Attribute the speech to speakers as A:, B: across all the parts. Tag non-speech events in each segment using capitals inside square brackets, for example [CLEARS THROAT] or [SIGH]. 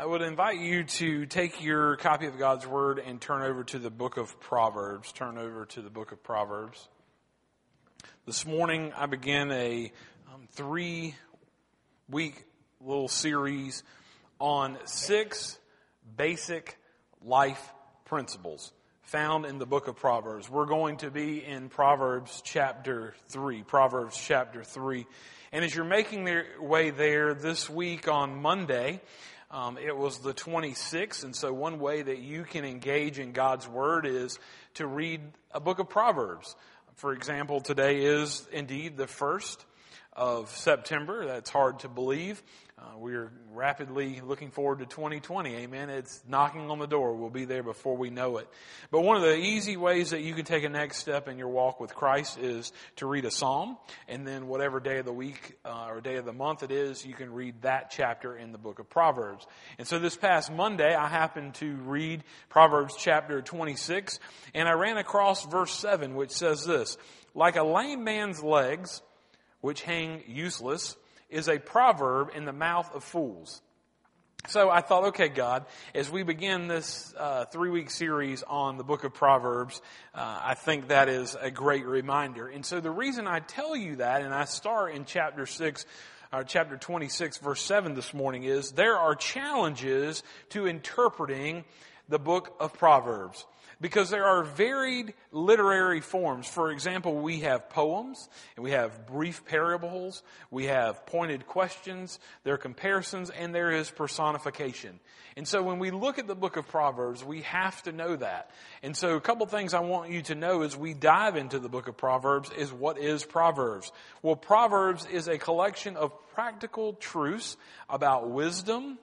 A: I would invite you to take your copy of God's Word and turn over to the book of Proverbs. Turn over to the book of Proverbs. This morning I began a um, three week little series on six basic life principles found in the book of Proverbs. We're going to be in Proverbs chapter 3. Proverbs chapter 3. And as you're making your way there this week on Monday, um, it was the 26th, and so one way that you can engage in God's Word is to read a book of Proverbs. For example, today is indeed the first of September. That's hard to believe. Uh, we're rapidly looking forward to 2020. Amen. It's knocking on the door. We'll be there before we know it. But one of the easy ways that you can take a next step in your walk with Christ is to read a psalm. And then whatever day of the week uh, or day of the month it is, you can read that chapter in the book of Proverbs. And so this past Monday, I happened to read Proverbs chapter 26 and I ran across verse 7, which says this, like a lame man's legs, which hang useless, is a proverb in the mouth of fools. So I thought, okay, God, as we begin this uh, three-week series on the book of Proverbs, uh, I think that is a great reminder. And so the reason I tell you that, and I start in chapter six, chapter 26, verse 7 this morning, is there are challenges to interpreting the book of Proverbs because there are varied literary forms. For example, we have poems, and we have brief parables, we have pointed questions, there are comparisons, and there is personification. And so when we look at the book of Proverbs, we have to know that. And so a couple things I want you to know as we dive into the book of Proverbs is what is Proverbs? Well, Proverbs is a collection of practical truths about wisdom,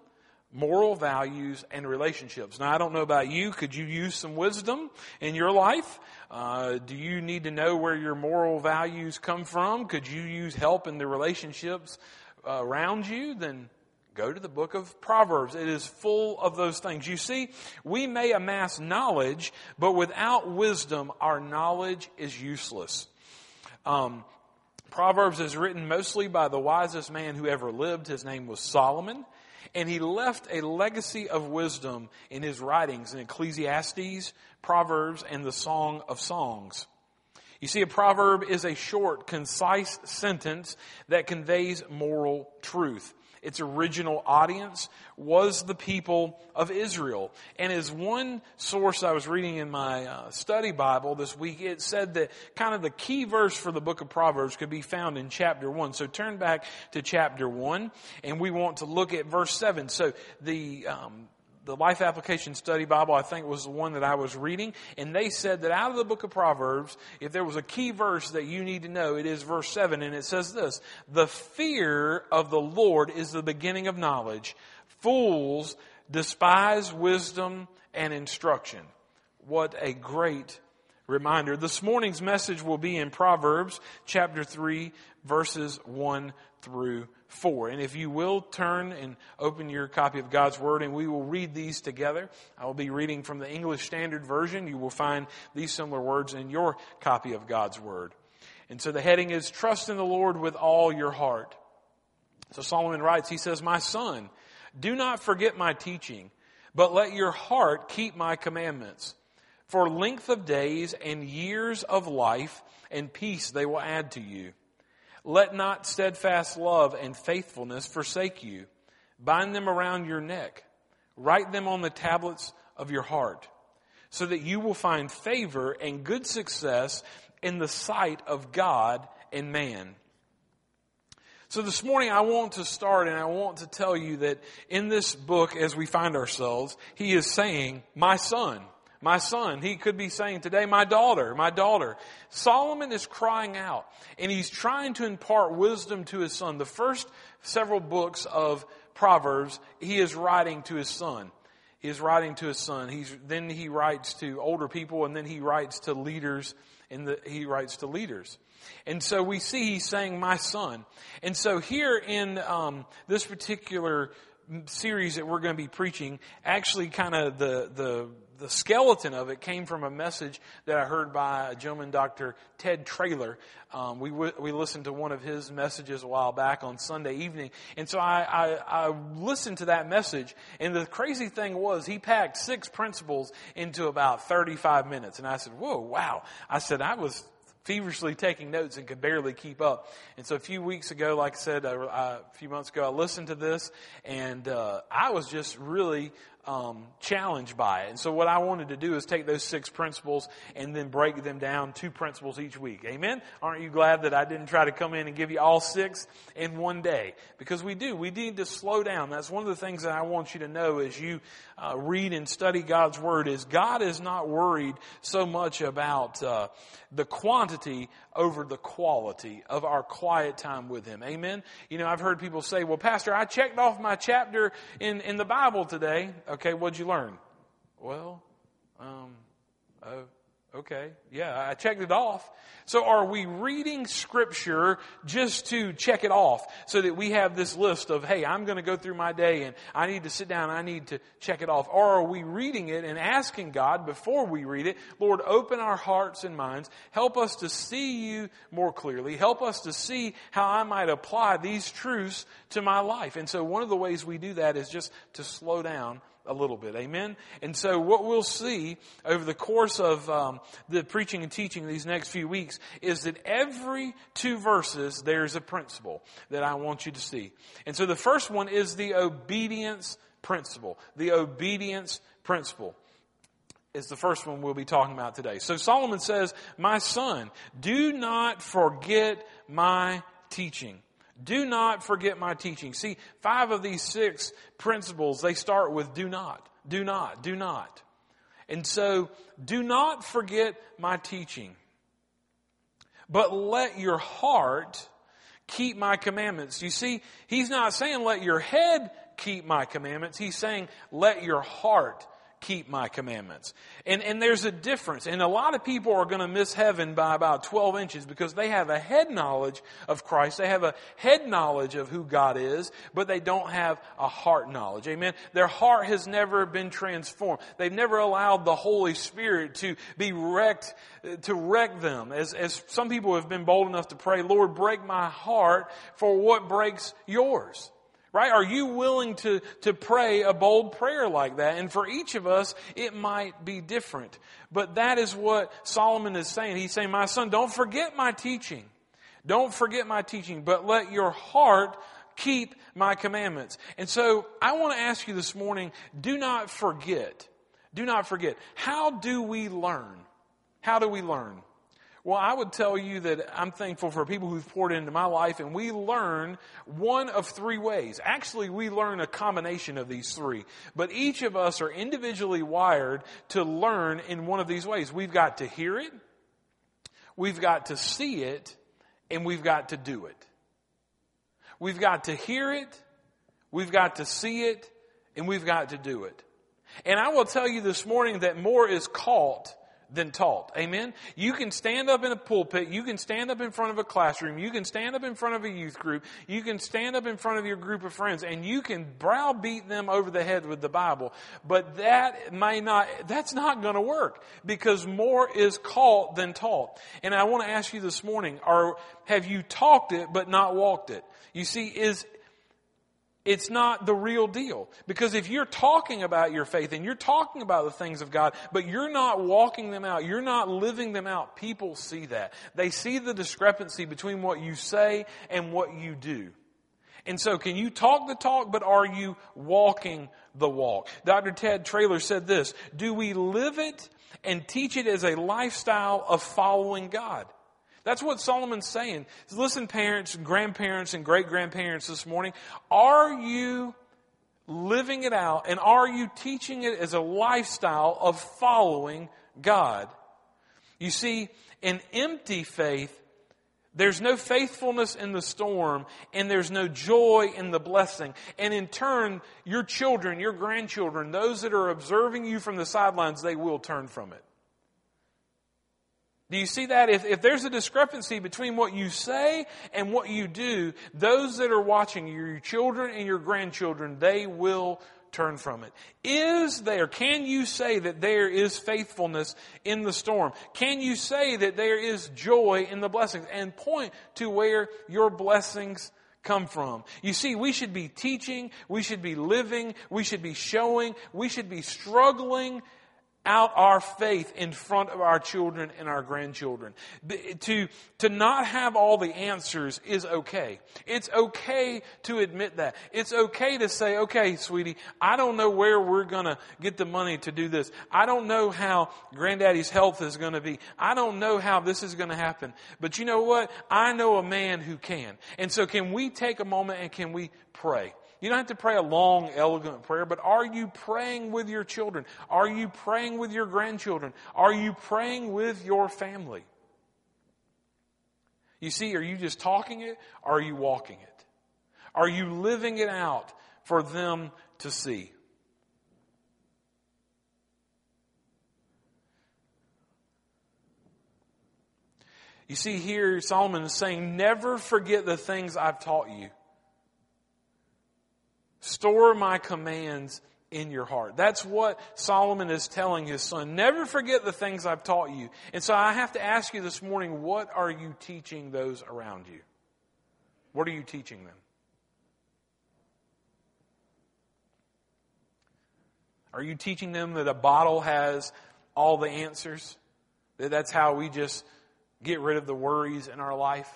A: moral values and relationships. Now, I don't know about you. Could you use some wisdom in your life? Uh, do you need to know where your moral values come from? Could you use help in the relationships uh, around you? Then go to the book of Proverbs. It is full of those things. You see, we may amass knowledge, but without wisdom, our knowledge is useless. Um, Proverbs is written mostly by the wisest man who ever lived. His name was Solomon. And he left a legacy of wisdom in his writings in Ecclesiastes, Proverbs, and the Song of Songs. You see, a proverb is a short, concise sentence that conveys moral truth its original audience was the people of Israel. And as one source I was reading in my uh, study Bible this week, it said that kind of the key verse for the book of Proverbs could be found in chapter 1. So turn back to chapter 1 and we want to look at verse 7. So the um, the Life Application Study Bible, I think, was the one that I was reading, and they said that out of the book of Proverbs, if there was a key verse that you need to know, it is verse 7, and it says this, The fear of the Lord is the beginning of knowledge. Fools despise wisdom and instruction. What a great reminder. This morning's message will be in Proverbs chapter 3, verses 1 through 4. And if you will turn and open your copy of God's Word and we will read these together. I will be reading from the English Standard Version. You will find these similar words in your copy of God's Word. And so the heading is Trust in the Lord with all your heart. So Solomon writes, he says, My son, do not forget my teaching, but let your heart keep my commandments. For length of days and years of life and peace they will add to you. Let not steadfast love and faithfulness forsake you. Bind them around your neck. Write them on the tablets of your heart so that you will find favor and good success in the sight of God and man. So this morning I want to start and I want to tell you that in this book as we find ourselves, he is saying, my son, my son. He could be saying today, my daughter, my daughter. Solomon is crying out and he's trying to impart wisdom to his son. The first several books of Proverbs, he is writing to his son. He is writing to his son. He's, then he writes to older people and then he writes to leaders and the, he writes to leaders. And so we see he's saying, my son. And so here in um, this particular series that we're going to be preaching, actually kind of the, the the skeleton of it came from a message that I heard by a gentleman, Dr. Ted Traylor. Um, we we listened to one of his messages a while back on Sunday evening, and so I, I, I listened to that message. And the crazy thing was, he packed six principles into about 35 minutes, and I said, "Whoa, wow!" I said I was feverishly taking notes and could barely keep up. And so a few weeks ago, like I said, uh, a few months ago, I listened to this and uh, I was just really um, challenged by it. And so what I wanted to do is take those six principles and then break them down two principles each week. Amen? Aren't you glad that I didn't try to come in and give you all six in one day? Because we do. We need to slow down. That's one of the things that I want you to know as you uh, read and study God's Word is God is not worried so much about uh, the quantity over the quality of our quiet time with Him. Amen? You know, I've heard people say, well, Pastor, I checked off my chapter in, in the Bible today. Okay, what'd you learn? Well, um, oh, okay, yeah, I checked it off. So are we reading scripture just to check it off so that we have this list of, hey, I'm going to go through my day and I need to sit down, I need to check it off? Or are we reading it and asking God before we read it, Lord, open our hearts and minds, help us to see you more clearly, help us to see how I might apply these truths to my life. And so one of the ways we do that is just to slow down a little bit. Amen? And so what we'll see over the course of um, the preaching and teaching these next few weeks is that every two verses there's a principle that I want you to see. And so the first one is the obedience principle. The obedience principle is the first one we'll be talking about today. So Solomon says, My son, do not forget my teaching. Do not forget my teaching. See, five of these six principles, they start with do not, do not, do not. And so, do not forget my teaching, but let your heart keep my commandments. You see, he's not saying let your head keep my commandments. He's saying let your heart keep my commandments. And, and there's a difference. And a lot of people are going to miss heaven by about 12 inches because they have a head knowledge of Christ. They have a head knowledge of who God is, but they don't have a heart knowledge. Amen. Their heart has never been transformed. They've never allowed the Holy Spirit to be wrecked, to wreck them. As, as some people have been bold enough to pray, Lord, break my heart for what breaks yours. Right? Are you willing to, to pray a bold prayer like that? And for each of us, it might be different. But that is what Solomon is saying. He's saying, my son, don't forget my teaching. Don't forget my teaching, but let your heart keep my commandments. And so I want to ask you this morning, do not forget. Do not forget. How do we learn? How do we learn? Well, I would tell you that I'm thankful for people who've poured into my life and we learn one of three ways. Actually, we learn a combination of these three, but each of us are individually wired to learn in one of these ways. We've got to hear it, we've got to see it, and we've got to do it. We've got to hear it, we've got to see it, and we've got to do it. And I will tell you this morning that more is caught than taught. Amen? You can stand up in a pulpit, you can stand up in front of a classroom, you can stand up in front of a youth group, you can stand up in front of your group of friends, and you can browbeat them over the head with the Bible. But that may not, that's not gonna work, because more is caught than taught. And I want to ask you this morning, are, have you talked it but not walked it? You see, is, it's not the real deal. Because if you're talking about your faith and you're talking about the things of God, but you're not walking them out, you're not living them out, people see that. They see the discrepancy between what you say and what you do. And so can you talk the talk, but are you walking the walk? Dr. Ted Traylor said this, do we live it and teach it as a lifestyle of following God? That's what Solomon's saying. Listen, parents, grandparents, and great grandparents this morning. Are you living it out and are you teaching it as a lifestyle of following God? You see, an empty faith, there's no faithfulness in the storm and there's no joy in the blessing. And in turn, your children, your grandchildren, those that are observing you from the sidelines, they will turn from it. Do you see that? If, if there's a discrepancy between what you say and what you do, those that are watching you, your children and your grandchildren, they will turn from it. Is there, can you say that there is faithfulness in the storm? Can you say that there is joy in the blessings and point to where your blessings come from? You see, we should be teaching, we should be living, we should be showing, we should be struggling out our faith in front of our children and our grandchildren. To, to not have all the answers is okay. It's okay to admit that. It's okay to say, okay, sweetie, I don't know where we're gonna get the money to do this. I don't know how granddaddy's health is gonna be. I don't know how this is gonna happen. But you know what? I know a man who can. And so can we take a moment and can we pray? You don't have to pray a long, elegant prayer, but are you praying with your children? Are you praying with your grandchildren? Are you praying with your family? You see, are you just talking it or are you walking it? Are you living it out for them to see? You see, here Solomon is saying, Never forget the things I've taught you. Store my commands in your heart. That's what Solomon is telling his son. Never forget the things I've taught you. And so I have to ask you this morning, what are you teaching those around you? What are you teaching them? Are you teaching them that a bottle has all the answers? That that's how we just get rid of the worries in our life?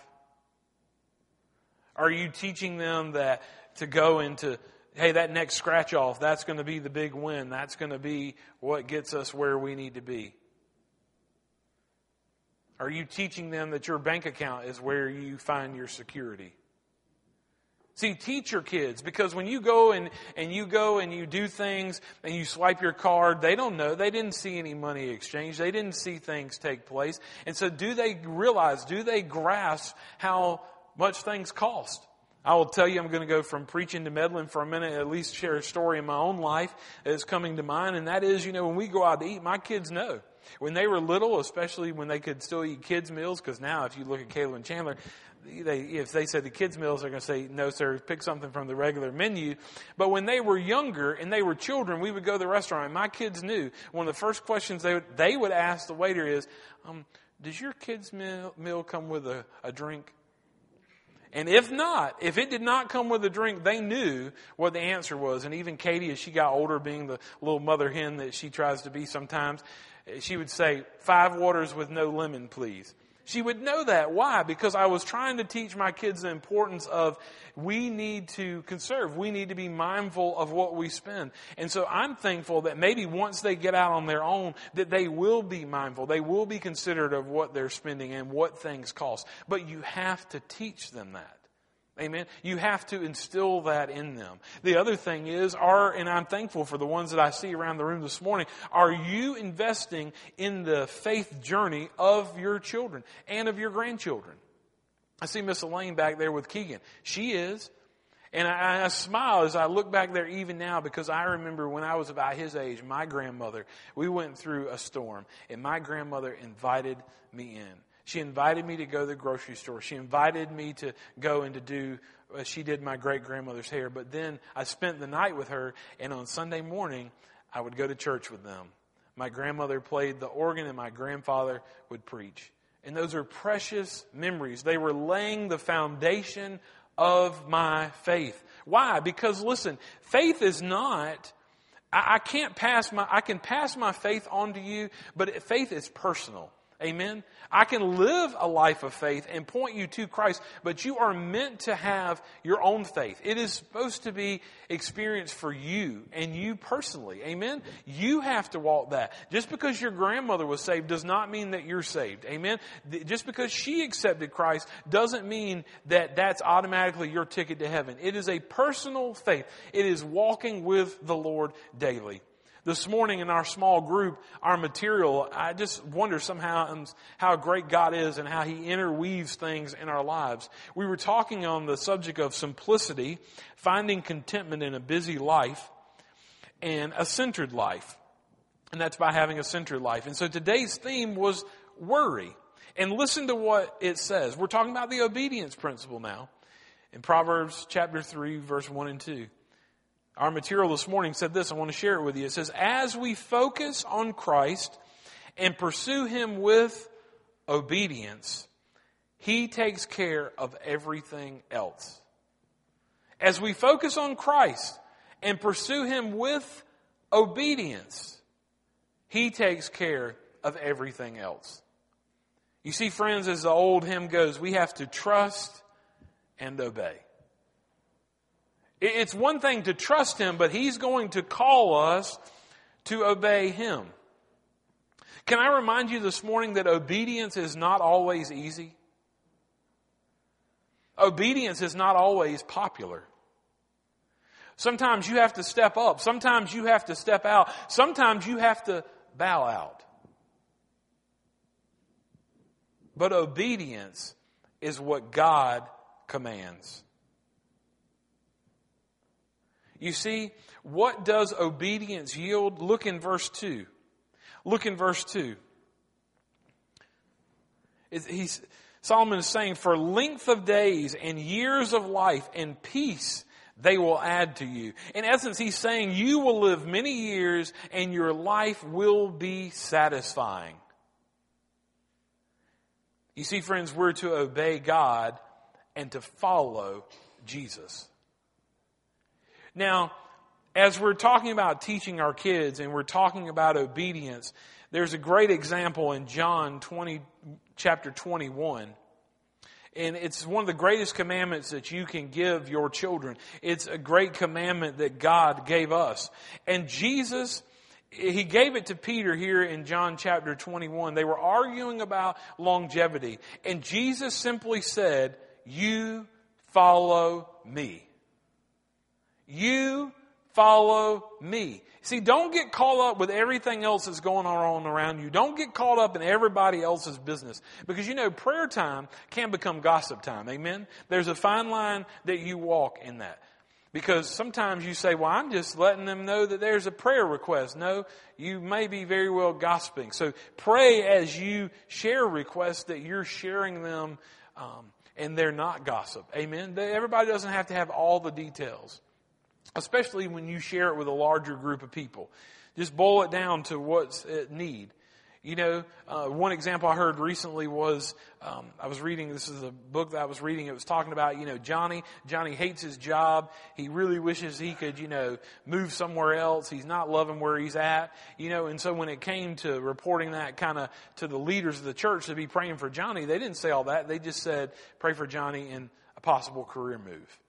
A: Are you teaching them that to go into hey, that next scratch off, that's going to be the big win. That's going to be what gets us where we need to be. Are you teaching them that your bank account is where you find your security? See, teach your kids because when you go and, and you go and you do things and you swipe your card, they don't know. They didn't see any money exchange. They didn't see things take place. And so do they realize, do they grasp how much things cost? I will tell you, I'm going to go from preaching to meddling for a minute, at least share a story in my own life that's coming to mind. And that is, you know, when we go out to eat, my kids know. When they were little, especially when they could still eat kids' meals, because now if you look at Caleb and Chandler, they, if they said the kids' meals, they're going to say, no, sir, pick something from the regular menu. But when they were younger and they were children, we would go to the restaurant. And my kids knew one of the first questions they would, they would ask the waiter is, um, does your kids' meal, meal come with a, a drink? And if not, if it did not come with a drink, they knew what the answer was. And even Katie, as she got older, being the little mother hen that she tries to be sometimes, she would say, five waters with no lemon, please. She would know that. Why? Because I was trying to teach my kids the importance of we need to conserve. We need to be mindful of what we spend. And so I'm thankful that maybe once they get out on their own, that they will be mindful. They will be considerate of what they're spending and what things cost. But you have to teach them that. Amen. You have to instill that in them. The other thing is, are, and I'm thankful for the ones that I see around the room this morning, are you investing in the faith journey of your children and of your grandchildren? I see Miss Elaine back there with Keegan. She is. And I, I, smile as I look back there even now because I remember when I was about his age, my grandmother, we went through a storm and my grandmother invited me in. She invited me to go to the grocery store. She invited me to go and to do, uh, she did my great grandmother's hair. But then I spent the night with her, and on Sunday morning, I would go to church with them. My grandmother played the organ, and my grandfather would preach. And those are precious memories. They were laying the foundation of my faith. Why? Because listen, faith is not, I, I can't pass my, I can pass my faith on to you, but faith is personal. Amen. I can live a life of faith and point you to Christ, but you are meant to have your own faith. It is supposed to be experienced for you and you personally. Amen. You have to walk that. Just because your grandmother was saved does not mean that you're saved. Amen. Just because she accepted Christ doesn't mean that that's automatically your ticket to heaven. It is a personal faith. It is walking with the Lord daily. This morning in our small group, our material, I just wonder somehow how great God is and how He interweaves things in our lives. We were talking on the subject of simplicity, finding contentment in a busy life, and a centered life. And that's by having a centered life. And so today's theme was worry. And listen to what it says. We're talking about the obedience principle now in Proverbs chapter 3, verse 1 and 2. Our material this morning said this. I want to share it with you. It says, as we focus on Christ and pursue Him with obedience, He takes care of everything else. As we focus on Christ and pursue Him with obedience, He takes care of everything else. You see, friends, as the old hymn goes, we have to trust and obey. It's one thing to trust Him, but He's going to call us to obey Him. Can I remind you this morning that obedience is not always easy? Obedience is not always popular. Sometimes you have to step up. Sometimes you have to step out. Sometimes you have to bow out. But obedience is what God commands. You see, what does obedience yield? Look in verse 2. Look in verse 2. He's, Solomon is saying, for length of days and years of life and peace they will add to you. In essence, he's saying you will live many years and your life will be satisfying. You see, friends, we're to obey God and to follow Jesus. Now, as we're talking about teaching our kids and we're talking about obedience, there's a great example in John 20, chapter 21. And it's one of the greatest commandments that you can give your children. It's a great commandment that God gave us. And Jesus he gave it to Peter here in John chapter 21. They were arguing about longevity. And Jesus simply said, You follow me. You follow me. See, don't get caught up with everything else that's going on around you. Don't get caught up in everybody else's business. Because you know, prayer time can become gossip time. Amen? There's a fine line that you walk in that. Because sometimes you say, well, I'm just letting them know that there's a prayer request. No, you may be very well gossiping. So pray as you share requests that you're sharing them um, and they're not gossip. Amen? Everybody doesn't have to have all the details, especially when you share it with a larger group of people. Just boil it down to what's at need. You know, uh, one example I heard recently was um, I was reading. This is a book that I was reading. It was talking about you know Johnny. Johnny hates his job. He really wishes he could you know move somewhere else. He's not loving where he's at. You know, and so when it came to reporting that kind of to the leaders of the church to be praying for Johnny, they didn't say all that. They just said pray for Johnny in a possible career move.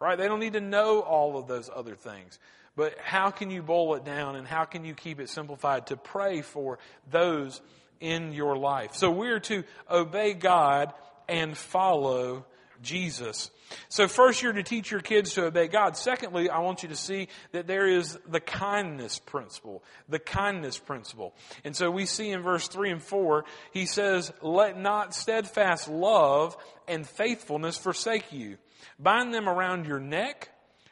A: Right? They don't need to know all of those other things. But how can you boil it down and how can you keep it simplified to pray for those in your life? So we're to obey God and follow Jesus. So first you're to teach your kids to obey God. Secondly, I want you to see that there is the kindness principle. The kindness principle. And so we see in verse 3 and 4, he says, let not steadfast love and faithfulness forsake you. Bind them around your neck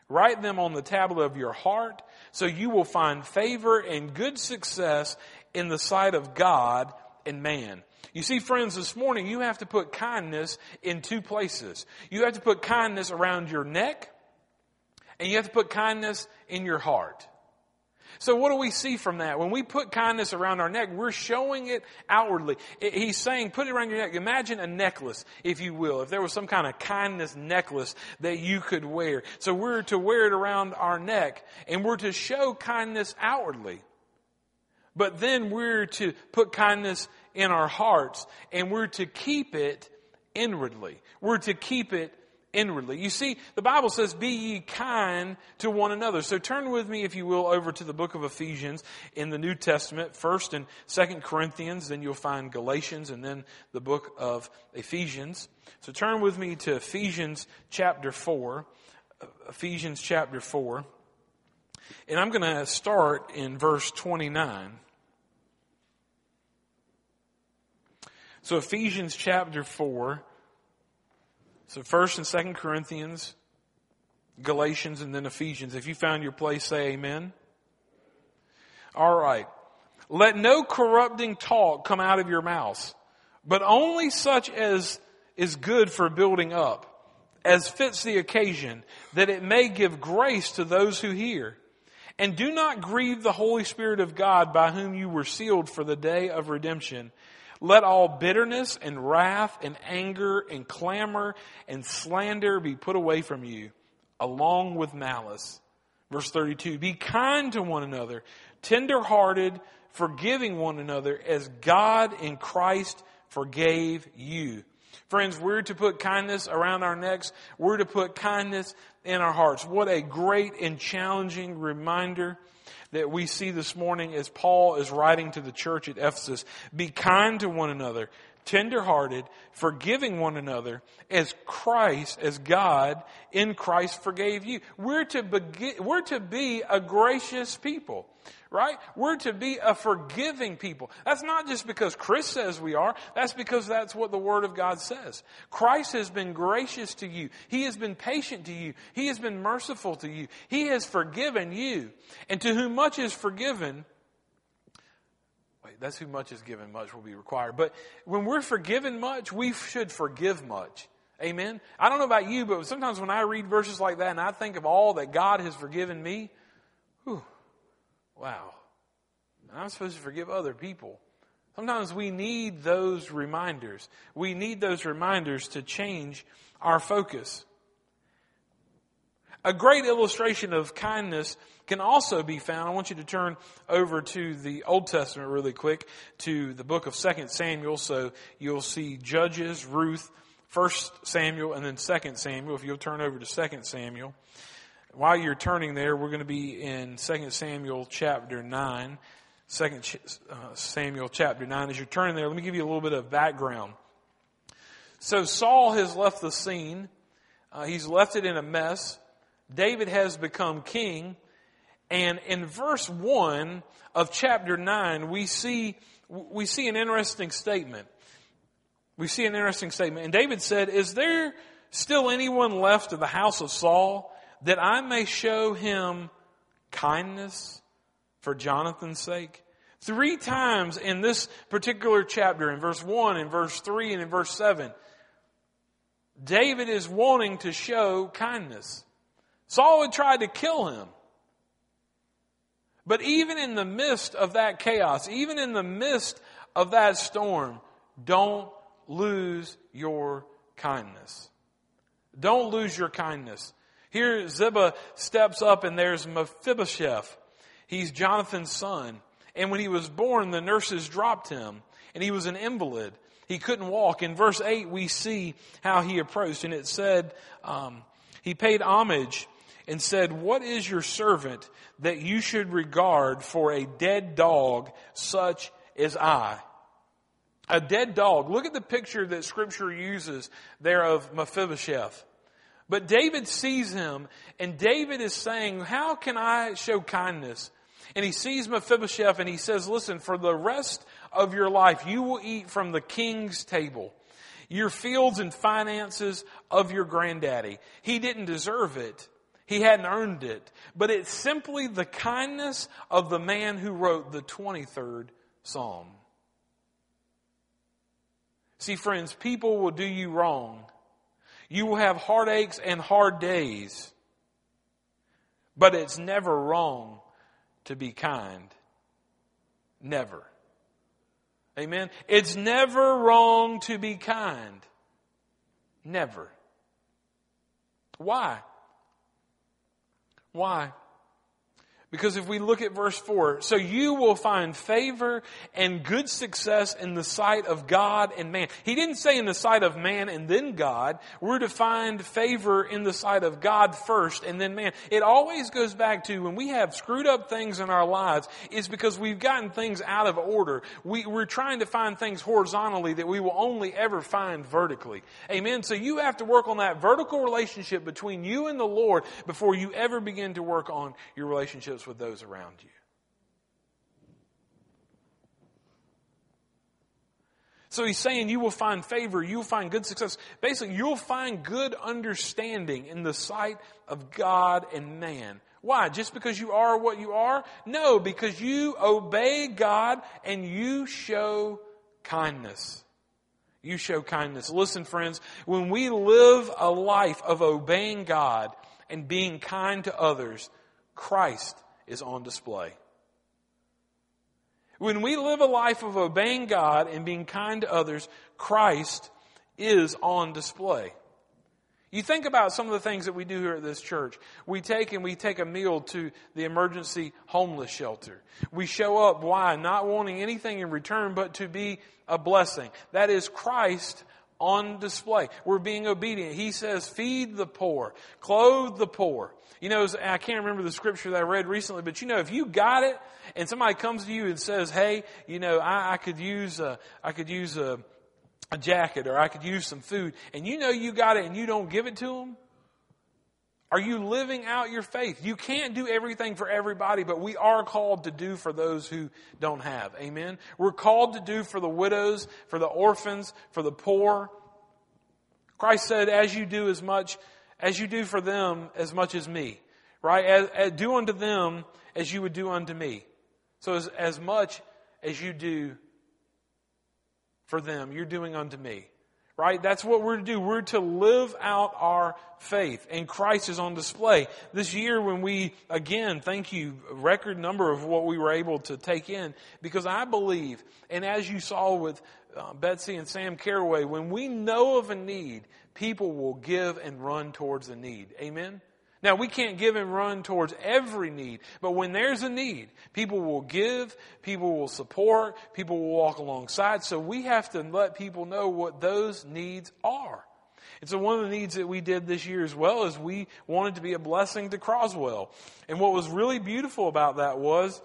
A: Write them on the tablet of your heart so you will find favor and good success in the sight of God and man. You see, friends, this morning you have to put kindness in two places. You have to put kindness around your neck and you have to put kindness in your heart. So what do we see from that? When we put kindness around our neck, we're showing it outwardly. He's saying, put it around your neck. Imagine a necklace, if you will. If there was some kind of kindness necklace that you could wear. So we're to wear it around our neck and we're to show kindness outwardly. But then we're to put kindness in our hearts and we're to keep it inwardly. We're to keep it inwardly. You see, the Bible says, be ye kind to one another. So turn with me, if you will, over to the book of Ephesians in the New Testament, first and second Corinthians, then you'll find Galatians and then the book of Ephesians. So turn with me to Ephesians chapter 4. Ephesians chapter 4. And I'm going to start in verse 29. So Ephesians chapter 4 so first and second Corinthians, Galatians, and then Ephesians. If you found your place, say amen. All right. Let no corrupting talk come out of your mouths, but only such as is good for building up, as fits the occasion, that it may give grace to those who hear. And do not grieve the Holy Spirit of God by whom you were sealed for the day of redemption. Let all bitterness and wrath and anger and clamor and slander be put away from you, along with malice. Verse 32, be kind to one another, tenderhearted, forgiving one another as God in Christ forgave you. Friends, we're to put kindness around our necks. We're to put kindness in our hearts. What a great and challenging reminder that we see this morning as Paul is writing to the church at Ephesus. Be kind to one another, tenderhearted, forgiving one another as Christ, as God in Christ forgave you. We're to, begin, we're to be a gracious people right? We're to be a forgiving people. That's not just because Chris says we are. That's because that's what the Word of God says. Christ has been gracious to you. He has been patient to you. He has been merciful to you. He has forgiven you. And to whom much is forgiven, that's who much is given, much will be required. But when we're forgiven much, we should forgive much. Amen. I don't know about you, but sometimes when I read verses like that and I think of all that God has forgiven me, whew, Wow. I'm supposed to forgive other people. Sometimes we need those reminders. We need those reminders to change our focus. A great illustration of kindness can also be found. I want you to turn over to the Old Testament really quick to the book of 2 Samuel. So you'll see Judges, Ruth, 1 Samuel, and then 2 Samuel. If you'll turn over to 2 Samuel. While you're turning there, we're going to be in 2 Samuel chapter 9. 2 uh, Samuel chapter 9. As you're turning there, let me give you a little bit of background. So Saul has left the scene. Uh, he's left it in a mess. David has become king. And in verse 1 of chapter 9, we see, we see an interesting statement. We see an interesting statement. And David said, Is there still anyone left of the house of Saul that I may show him kindness for Jonathan's sake? Three times in this particular chapter, in verse 1, in verse 3, and in verse 7, David is wanting to show kindness. Saul had tried to kill him. But even in the midst of that chaos, even in the midst of that storm, don't lose your kindness. Don't lose your kindness. Here Ziba steps up and there's Mephibosheth. He's Jonathan's son. And when he was born, the nurses dropped him and he was an invalid. He couldn't walk. In verse 8, we see how he approached and it said, um, he paid homage and said, what is your servant that you should regard for a dead dog such as I? A dead dog. Look at the picture that scripture uses there of Mephibosheth. But David sees him, and David is saying, How can I show kindness? And he sees Mephibosheth and he says, Listen, for the rest of your life, you will eat from the king's table. Your fields and finances of your granddaddy. He didn't deserve it. He hadn't earned it. But it's simply the kindness of the man who wrote the 23rd Psalm. See, friends, people will do you wrong. You will have heartaches and hard days. But it's never wrong to be kind. Never. Amen. It's never wrong to be kind. Never. Why? Why? Because if we look at verse 4, so you will find favor and good success in the sight of God and man. He didn't say in the sight of man and then God. We're to find favor in the sight of God first and then man. It always goes back to when we have screwed up things in our lives, it's because we've gotten things out of order. We, we're trying to find things horizontally that we will only ever find vertically. Amen. So you have to work on that vertical relationship between you and the Lord before you ever begin to work on your relationships with those around you. So he's saying you will find favor, you will find good success. Basically, you'll find good understanding in the sight of God and man. Why? Just because you are what you are? No, because you obey God and you show kindness. You show kindness. Listen, friends, when we live a life of obeying God and being kind to others, Christ is on display. When we live a life of obeying God and being kind to others, Christ is on display. You think about some of the things that we do here at this church. We take and we take a meal to the emergency homeless shelter. We show up, why? Not wanting anything in return, but to be a blessing. That is Christ on display. We're being obedient. He says, feed the poor, clothe the poor. You know, I can't remember the scripture that I read recently, but you know, if you got it and somebody comes to you and says, hey, you know, I, I could use, a, I could use a, a jacket or I could use some food and you know you got it and you don't give it to them? Are you living out your faith? You can't do everything for everybody, but we are called to do for those who don't have. Amen? We're called to do for the widows, for the orphans, for the poor. Christ said, as you do as much, as you do for them, as much as me. Right? As, as, do unto them as you would do unto me. So as, as much as you do for them, you're doing unto me. Right? That's what we're to do. We're to live out our faith. And Christ is on display. This year when we, again, thank you, record number of what we were able to take in, because I believe, and as you saw with uh, Betsy and Sam Caraway, when we know of a need, people will give and run towards the need. Amen? Now, we can't give and run towards every need, but when there's a need, people will give, people will support, people will walk alongside. So we have to let people know what those needs are. And so one of the needs that we did this year as well is we wanted to be a blessing to Croswell. And what was really beautiful about that was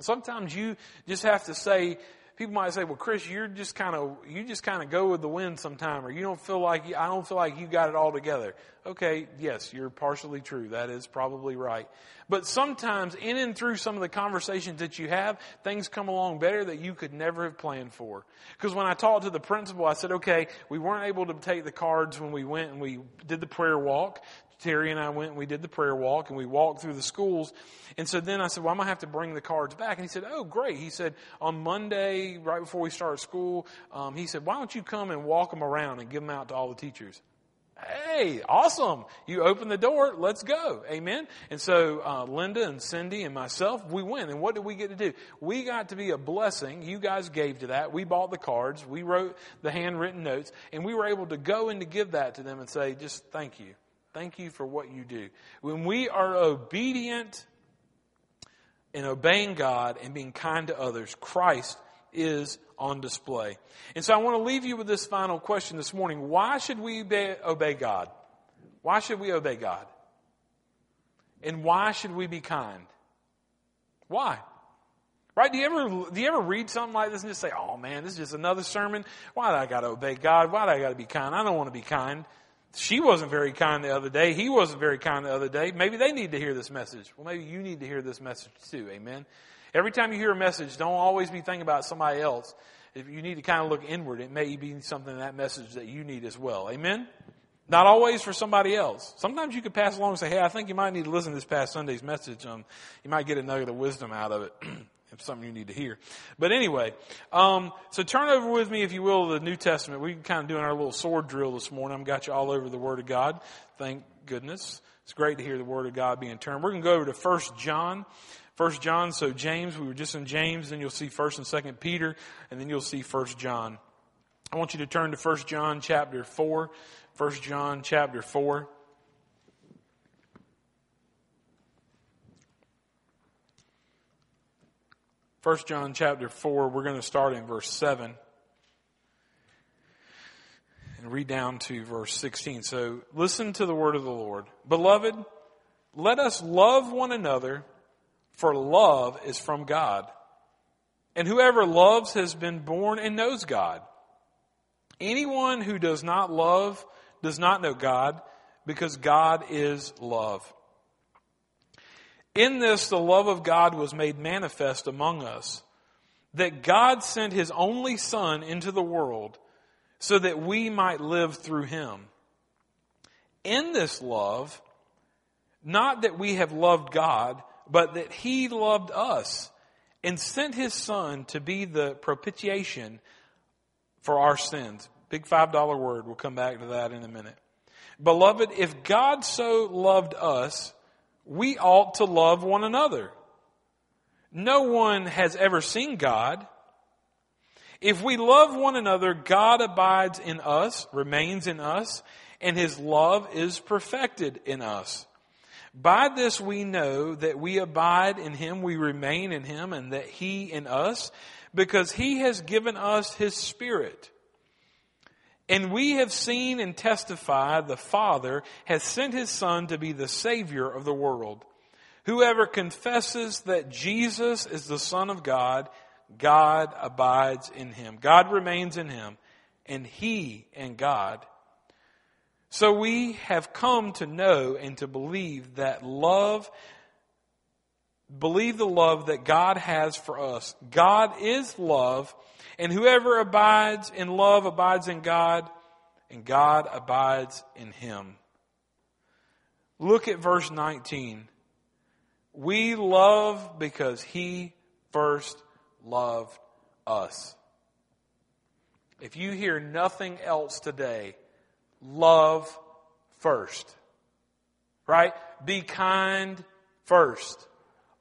A: sometimes you just have to say, people might say, well, Chris, you're just kind of, you just kind of go with the wind sometime, or you don't feel like, I don't feel like you got it all together. Okay, yes, you're partially true. That is probably right. But sometimes in and through some of the conversations that you have, things come along better that you could never have planned for. Because when I talked to the principal, I said, okay, we weren't able to take the cards when we went and we did the prayer walk. Terry and I went and we did the prayer walk and we walked through the schools. And so then I said, well, I'm going to have to bring the cards back. And he said, oh, great. He said, on Monday, right before we start school, um, he said, why don't you come and walk them around and give them out to all the teachers? Hey, awesome. You open the door. Let's go. Amen. And so, uh, Linda and Cindy and myself, we went. And what did we get to do? We got to be a blessing. You guys gave to that. We bought the cards. We wrote the handwritten notes and we were able to go and to give that to them and say, just thank you. Thank you for what you do. When we are obedient in obeying God and being kind to others, Christ is on display. And so I want to leave you with this final question this morning. Why should we obey God? Why should we obey God? And why should we be kind? Why? Right? Do you ever do you ever read something like this and just say, "Oh man, this is just another sermon. Why do I got to obey God? Why do I got to be kind? I don't want to be kind." She wasn't very kind the other day. He wasn't very kind the other day. Maybe they need to hear this message. Well, maybe you need to hear this message too. Amen. Every time you hear a message, don't always be thinking about somebody else. If you need to kind of look inward, it may be something in that message that you need as well. Amen. Not always for somebody else. Sometimes you could pass along and say, "Hey, I think you might need to listen to this past Sunday's message. Um, you might get a nugget of wisdom out of it." [CLEARS THROAT] Something you need to hear. But anyway, um, so turn over with me, if you will, the New Testament. We're kind of doing our little sword drill this morning. I've got you all over the Word of God. Thank goodness. It's great to hear the Word of God being turned. We're going to go over to First John. First John, so James, we were just in James, then you'll see First and Second Peter, and then you'll see First John. I want you to turn to First John chapter four. First John chapter four. 1 John chapter 4, we're going to start in verse 7 and read down to verse 16. So listen to the word of the Lord. Beloved, let us love one another, for love is from God. And whoever loves has been born and knows God. Anyone who does not love does not know God, because God is love. In this, the love of God was made manifest among us, that God sent his only Son into the world so that we might live through him. In this love, not that we have loved God, but that he loved us and sent his Son to be the propitiation for our sins. Big $5 word. We'll come back to that in a minute. Beloved, if God so loved us, we ought to love one another. No one has ever seen God. If we love one another, God abides in us, remains in us, and his love is perfected in us. By this we know that we abide in him, we remain in him, and that he in us, because he has given us his spirit. And we have seen and testified the Father has sent his Son to be the Savior of the world. Whoever confesses that Jesus is the Son of God, God abides in him. God remains in him, and he in God. So we have come to know and to believe that love, believe the love that God has for us. God is love, and whoever abides in love abides in God, and God abides in him. Look at verse 19. We love because he first loved us. If you hear nothing else today, love first. Right? Be kind first.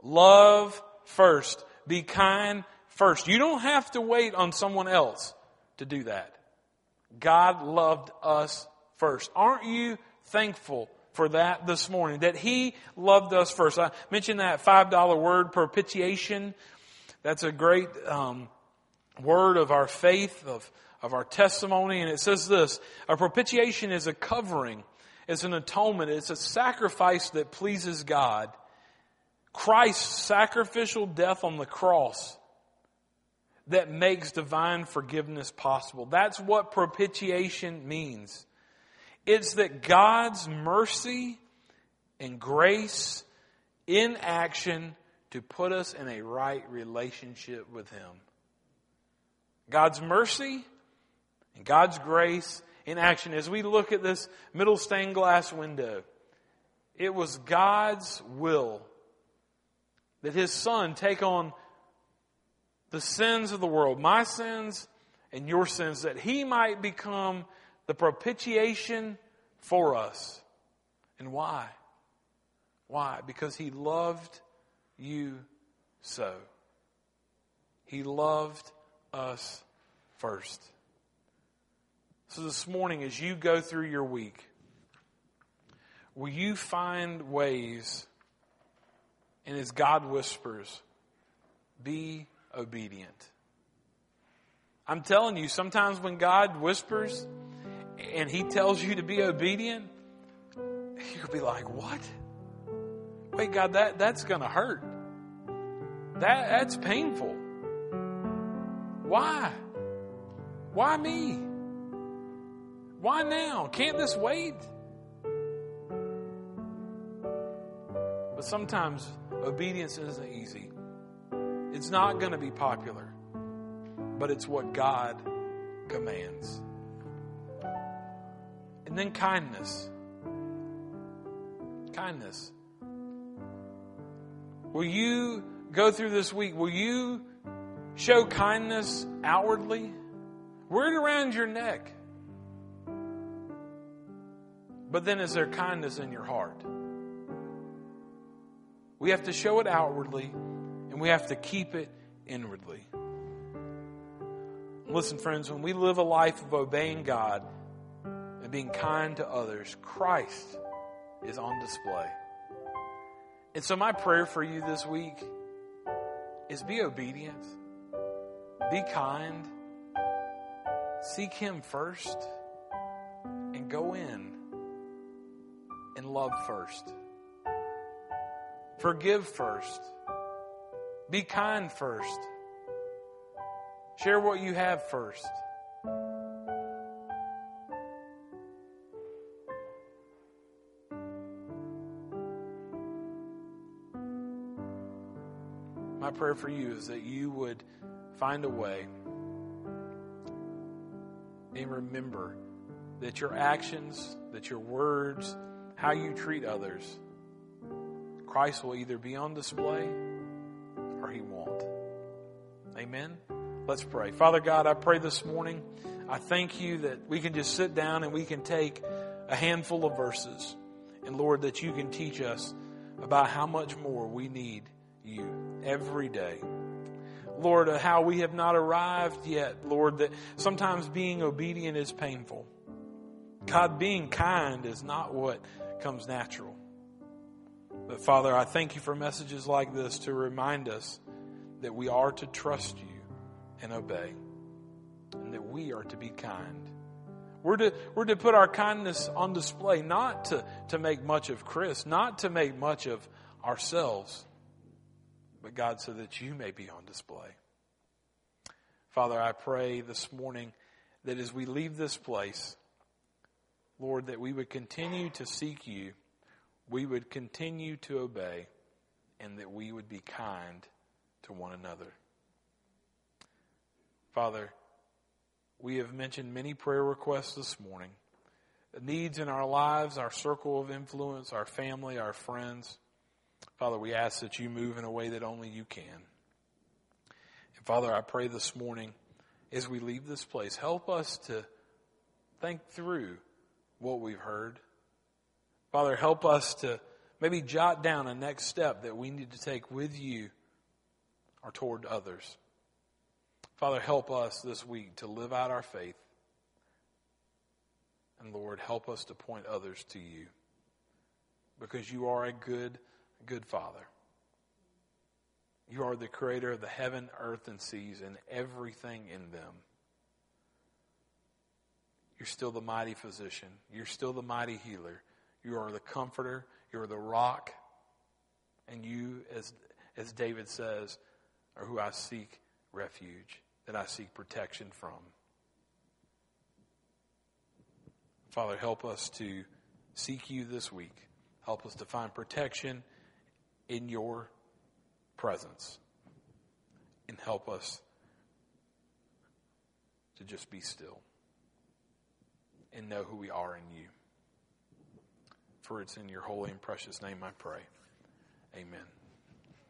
A: Love first. Be kind first. You don't have to wait on someone else to do that. God loved us first. Aren't you thankful for that this morning, that He loved us first. I mentioned that $5 word, propitiation. That's a great um, word of our faith, of, of our testimony. And it says this, a propitiation is a covering, it's an atonement, it's a sacrifice that pleases God. Christ's sacrificial death on the cross that makes divine forgiveness possible. That's what propitiation means. It's that God's mercy and grace in action to put us in a right relationship with Him. God's mercy and God's grace in action. As we look at this middle stained glass window, it was God's will that His Son take on the sins of the world, my sins and your sins, that He might become the propitiation for us. And why? Why? Because He loved you so. He loved us first. So this morning, as you go through your week, will you find ways, and as God whispers, be obedient? I'm telling you, sometimes when God whispers, and he tells you to be obedient, you'll be like, what? Wait, God, that, that's going to hurt. That, that's painful. Why? Why me? Why now? Can't this wait? But sometimes obedience isn't easy. It's not going to be popular, but it's what God commands. And then kindness. Kindness. Will you go through this week? Will you show kindness outwardly? Wear it around your neck. But then is there kindness in your heart? We have to show it outwardly we have to keep it inwardly. Listen, friends, when we live a life of obeying God, and being kind to others, Christ is on display. And so, my prayer for you this week is be obedient, be kind, seek Him first, and go in and love first. Forgive first. Be kind first. Share what you have first. my prayer for you is that you would find a way and remember that your actions, that your words, how you treat others, Christ will either be on display. Amen? Let's pray. Father God, I pray this morning. I thank you that we can just sit down and we can take a handful of verses. And Lord, that you can teach us about how much more we need you every day. Lord, uh, how we have not arrived yet, Lord, that sometimes being obedient is painful. God, being kind is not what comes natural. But Father, I thank you for messages like this to remind us that we are to trust you and obey, and that we are to be kind. We're to, we're to put our kindness on display, not to, to make much of Christ, not to make much of ourselves, but God, so that you may be on display. Father, I pray this morning that as we leave this place, Lord, that we would continue to seek you, we would continue to obey, and that we would be kind to one another. Father, we have mentioned many prayer requests this morning. The needs in our lives, our circle of influence, our family, our friends. Father, we ask that you move in a way that only you can. And Father, I pray this morning as we leave this place, help us to think through what we've heard. Father, help us to maybe jot down a next step that we need to take with you or toward others. Father, help us this week to live out our faith. And Lord, help us to point others to you because you are a good, good Father. You are the creator of the heaven, earth, and seas and everything in them. You're still the mighty physician. You're still the mighty healer. You are the comforter. You're the rock. And you, as, as David says, are who I seek refuge, that I seek protection from. Father, help us to seek you this week. Help us to find protection in your presence. And help us to just be still and know who we are in you. For it's in your holy and precious name I pray. Amen.